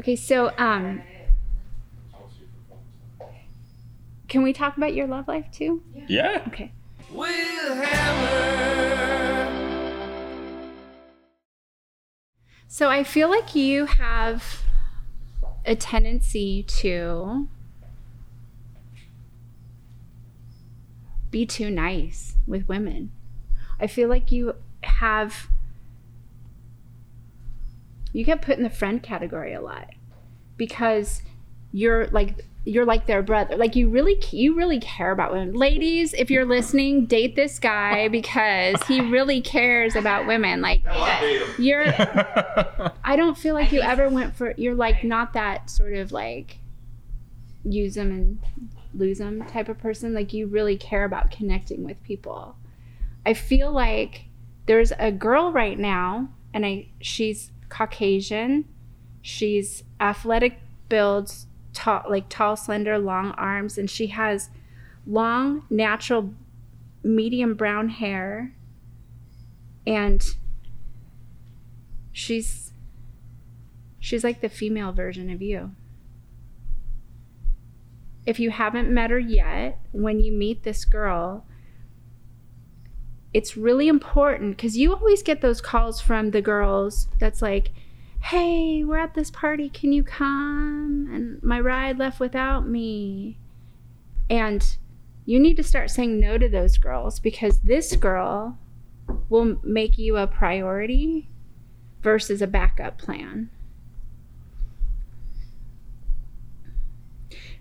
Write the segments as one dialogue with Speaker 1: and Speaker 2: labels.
Speaker 1: Okay, so um, can we talk about your love life too?
Speaker 2: Yeah.
Speaker 1: Okay. So I feel like you have a tendency to be too nice with women. I feel like you have you get put in the friend category a lot because you're like you're like their brother. Like you really you really care about women. Ladies if you're listening date this guy because he really cares about women. Like you're i don't feel like you ever went for you're like not that sort of like use them and lose them type of person. Like you really care about connecting with people. I feel like there's a girl right now and i she's caucasian. She's athletic builds tall like tall slender long arms and she has long natural medium brown hair. And she's she's like the female version of you. If you haven't met her yet when you meet this girl it's really important because you always get those calls from the girls that's like hey, we're at this party. Can you come? And my ride left without me. And you need to start saying no to those girls because this girl will make you a priority versus a backup plan.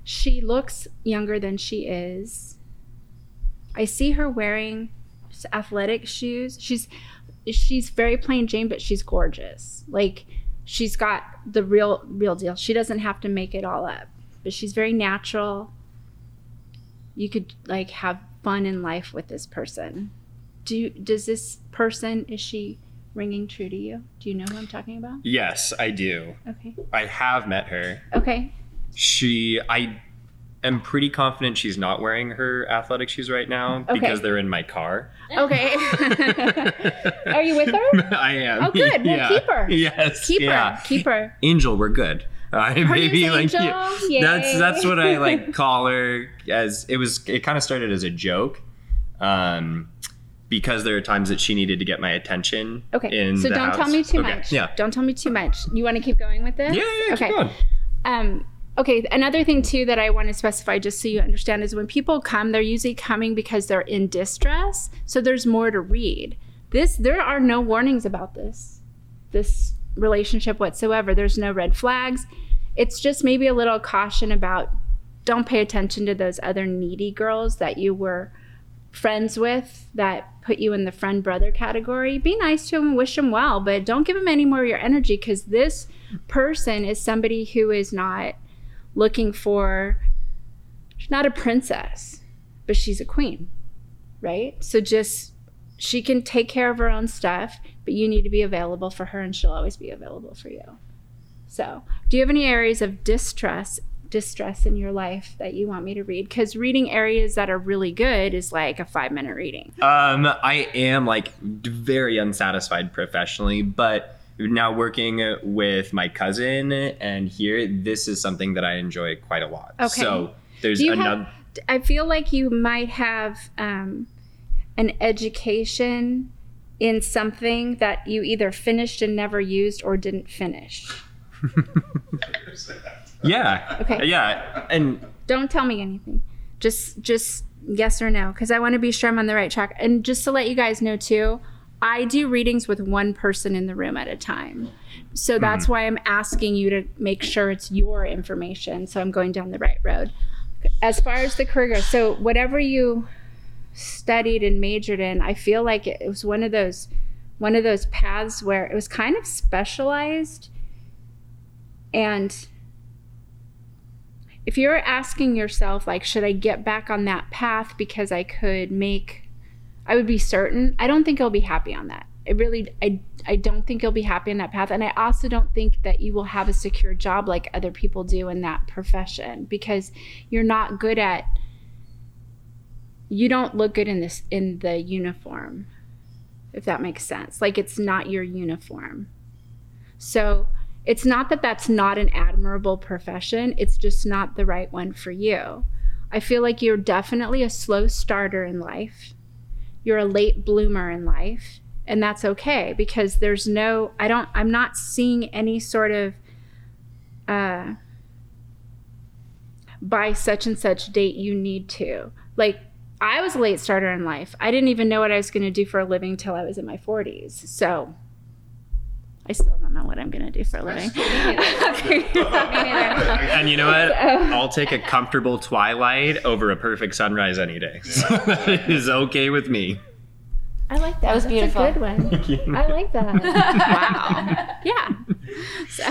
Speaker 1: She looks younger than she is. I see her wearing athletic shoes. She's she's very plain Jane, but she's gorgeous. Like she's got the real real deal. She doesn't have to make it all up, but she's very natural. You could like have fun in life with this person. Do you, does this person is she ringing true to you? Do you know who I'm talking about?
Speaker 2: Yes, I do.
Speaker 1: Okay.
Speaker 2: I have met her.
Speaker 1: Okay.
Speaker 2: She, I am pretty confident she's not wearing her athletic shoes right now
Speaker 1: Okay.
Speaker 2: because they're in my car.
Speaker 1: Okay. Are you with her?
Speaker 2: I am.
Speaker 1: Oh, good. Well,
Speaker 2: Yeah.
Speaker 1: keep her.
Speaker 2: Yes.
Speaker 1: Keep
Speaker 2: yeah.
Speaker 1: her. Keep her.
Speaker 2: Angel, we're good. Uh, maybe like
Speaker 1: Angel.
Speaker 2: yeah. that's that's what I like call her as it was. It kind of started as a joke, um, because there are times that she needed to get my attention.
Speaker 1: Okay. So don't tell me too
Speaker 2: Okay,
Speaker 1: much.
Speaker 2: Yeah.
Speaker 1: Don't tell me too much. You want to keep going with this?
Speaker 2: Yeah. Yeah. yeah
Speaker 1: Okay.
Speaker 2: Keep going.
Speaker 1: Um, okay, another thing too that I want to specify just so you understand is when people come, they're usually coming because they're in distress. So there's more to read. This there are no warnings about this. This relationship whatsoever. There's no red flags. It's just maybe a little caution about don't pay attention to those other needy girls that you were friends with that put you in the friend brother category. Be nice to them wish them well, but don't give them any more of your energy because this person is somebody who is not looking for she's not a princess but she's a queen right? So just she can take care of her own stuff but you need to be available for her and she'll always be available for you. So do you have any areas of distress distress in your life that you want me to read? Because reading areas that are really good is like a five minute reading.
Speaker 2: Um, I am like very unsatisfied professionally, but now working with my cousin and here, this is something that I enjoy quite a lot.
Speaker 1: Okay.
Speaker 2: So there's another.
Speaker 1: have, I feel like you might have um, an education in something that you either finished and never used or didn't finish.
Speaker 2: yeah.
Speaker 1: Okay.
Speaker 2: Yeah. And
Speaker 1: Don't tell me anything. Just just yes or no because I want to be sure I'm on the right track. And just to let you guys know too, I do readings with one person in the room at a time. So that's mm. why I'm asking you to make sure it's your information so I'm going down the right road. As far as the career goes, so whatever you studied and majored in, I feel like it was one of those one of those paths where it was kind of specialized and if you're asking yourself like should i get back on that path because i could make i would be certain. I don't think i'll be happy on that. I really i i don't think you'll be happy on that path. And i also don't think that you will have a secure job like other people do in that profession because you're not good at you don't look good in this in the uniform if that makes sense. Like it's not your uniform. So it's not that that's not an admirable profession, it's just not the right one for you. I feel like you're definitely a slow starter in life. You're a late bloomer in life, and that's okay because there's no I don't I'm not seeing any sort of uh by such and such date you need to. Like I was a late starter in life. I didn't even know what I was going to do for a living till I was in my 40s. So I still don't know what I'm going to do for a living.
Speaker 2: and you know what? I'll take a comfortable twilight over a perfect sunrise any day. So that is okay with me.
Speaker 1: I like that.
Speaker 3: That was
Speaker 1: That's
Speaker 3: beautiful.
Speaker 1: a good one. I like that. wow. Yeah. So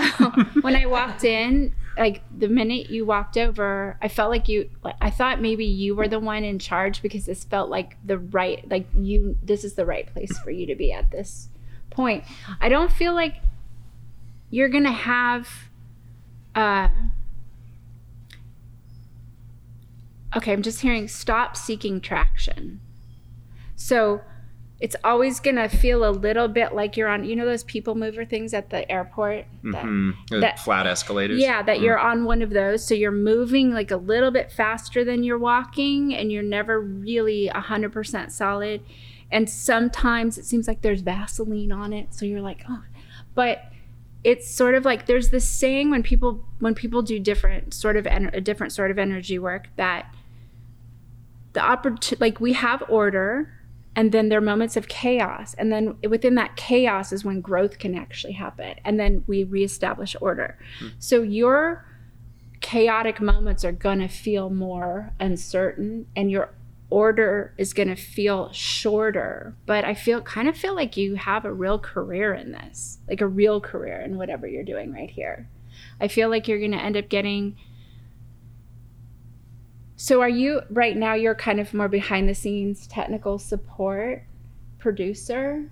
Speaker 1: when I walked in, like the minute you walked over, I felt like you. Like, I thought maybe you were the one in charge because this felt like the right. Like you, this is the right place for you to be at this point. I don't feel like you're gonna have. Uh, okay, I'm just hearing stop seeking traction. So it's always gonna feel a little bit like you're on you know those people mover things at the airport that,
Speaker 2: Mhm.
Speaker 1: That-
Speaker 2: flat escalators.
Speaker 1: yeah that you're on one of those so you're moving like a little bit faster than you're walking and you're never really 100% solid and sometimes it seems like there's vaseline on it so you're like oh but it's sort of like there's this saying when people when people do different sort of en- a different sort of energy work that the opportunity like we have order and then there are moments of chaos and then within that chaos is when growth can actually happen and then we reestablish order. Hmm. So your chaotic moments are going to feel more uncertain and your order is going to feel shorter but i feel kind of feel like you have a real career in this like a real career in whatever you're doing right here i feel like you're going to end up getting so are you right now you're kind of more behind the scenes technical support producer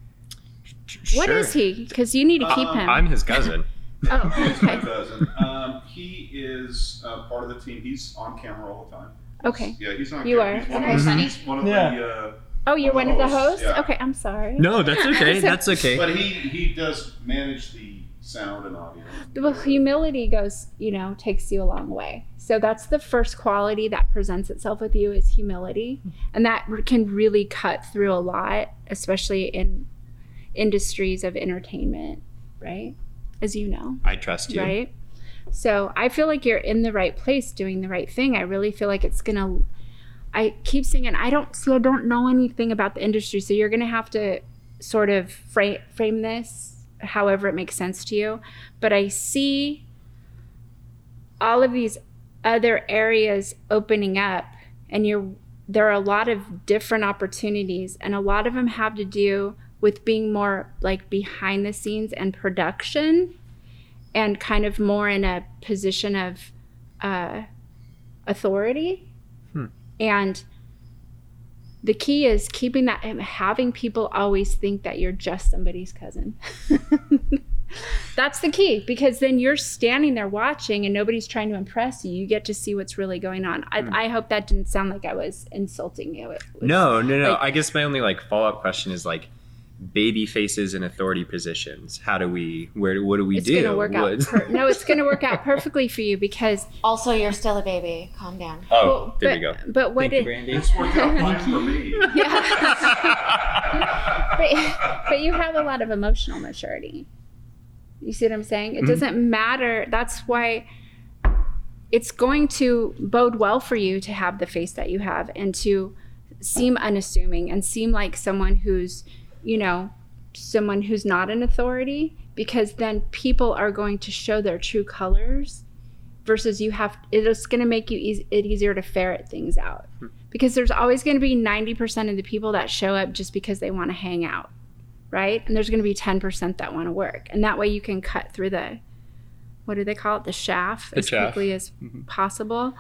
Speaker 1: What is he because you need to keep
Speaker 4: Um,
Speaker 1: him
Speaker 2: I'm his cousin.
Speaker 1: oh
Speaker 4: He's my cousin. Um, he is uh, part of the team. He's on camera all the time.
Speaker 1: Okay
Speaker 4: Yeah, he's on
Speaker 1: You
Speaker 4: camera.
Speaker 1: are?
Speaker 4: He's one
Speaker 1: Okay.
Speaker 4: of, the, he's one of
Speaker 2: Yeah.
Speaker 4: the. Uh,
Speaker 1: oh you're one
Speaker 4: One
Speaker 1: of
Speaker 4: of
Speaker 1: the
Speaker 4: the
Speaker 1: hosts
Speaker 4: hosts, yeah.
Speaker 1: okay i'm sorry
Speaker 2: No, that's okay. That's okay.
Speaker 4: but he he does manage the sound and audio.
Speaker 1: well humility goes you know takes you a long way so that's the first quality that presents itself with you is humility and that can really cut through a lot especially in industries of entertainment right as you know
Speaker 2: I trust you.
Speaker 1: right so i feel like you're in the right place doing the right thing. I really feel like it's gonna i keep saying i don't see i don't know anything about the industry. So you're gonna have to sort of frame frame this however it makes sense to you. But i see all of these other areas opening up and you're there are a lot of different opportunities and a lot of them have to do with being more like behind the scenes and production and kind of more in a position of uh, authority.
Speaker 2: Hmm.
Speaker 1: and the key is keeping that having people always think that you're just somebody's cousin. That's the key because then you're standing there watching and nobody's trying to impress you. You get to see what's really going on. I, I hope that didn't sound like i was insulting you. Was-
Speaker 2: No, no, no.
Speaker 1: Like-
Speaker 2: I guess my only like follow up question is like baby faces in authority positions. How do we where what do we
Speaker 1: it's
Speaker 2: do?
Speaker 1: gonna work out per- no it's gonna work out perfectly for you because
Speaker 3: Also, you're still a baby. Calm down.
Speaker 2: oh,
Speaker 1: well,
Speaker 2: there
Speaker 1: but,
Speaker 2: we go.
Speaker 1: but what
Speaker 2: Thank you,
Speaker 1: it,
Speaker 2: Brandy.
Speaker 4: It's worked out fine for me.
Speaker 1: but, but you have a lot of emotional maturity. You see what I'm saying? It
Speaker 2: Mhm.
Speaker 1: doesn't matter. That's why it's going to bode well for you to have the face that you have and to seem unassuming and seem like someone who's, you know, someone who's not an authority because then people are going to show their true colors versus you have it's going to make you eas it easier to ferret things out. Because there's always going to be 90% of the people that show up just because they want to hang out right? And there's going to be 10% that want to work. And that way you can cut through the what do they call it? The shaft
Speaker 2: The
Speaker 1: as
Speaker 2: chaff.
Speaker 1: quickly as
Speaker 2: Mhm.
Speaker 1: possible.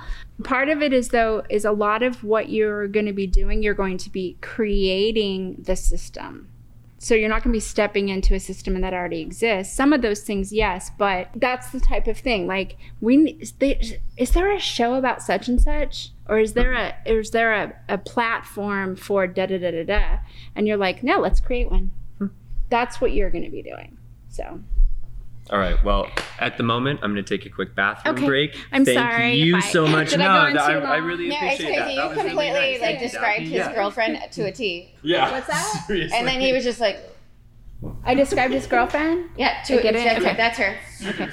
Speaker 1: Part of it is though is a lot of what you're going to be doing you're going to be creating the system so you're not going to be stepping into a system that already exists. Some of those things yes but that's the type of thing. Like we is there, is there a show about such and such? Or is there a is there a, a platform for da da da da da? And you're like no let's create one.
Speaker 2: Hmm.
Speaker 1: that's what you're going to be doing. So
Speaker 2: All right. Well, at the moment, I'm going to take a quick bathroom
Speaker 1: Okay.
Speaker 2: break.
Speaker 1: I'm
Speaker 2: Thank
Speaker 1: sorry
Speaker 2: you
Speaker 1: if I-
Speaker 2: so much.
Speaker 1: Did I
Speaker 2: no,
Speaker 1: go on
Speaker 2: that-
Speaker 1: too
Speaker 2: I, I really
Speaker 3: No, it's
Speaker 2: appreciate
Speaker 3: crazy.
Speaker 2: that.
Speaker 3: You
Speaker 2: That was really
Speaker 3: completely
Speaker 2: nice.
Speaker 3: like described
Speaker 2: Daphne.
Speaker 3: his
Speaker 2: Yeah.
Speaker 3: girlfriend to a T.
Speaker 2: Yeah.
Speaker 1: What's that?
Speaker 2: Seriously.
Speaker 3: And then he was just like,
Speaker 1: I described his girlfriend.
Speaker 3: yeah,
Speaker 1: I
Speaker 3: to
Speaker 1: get it?
Speaker 3: That's,
Speaker 1: Okay.
Speaker 3: that's her.
Speaker 1: Okay.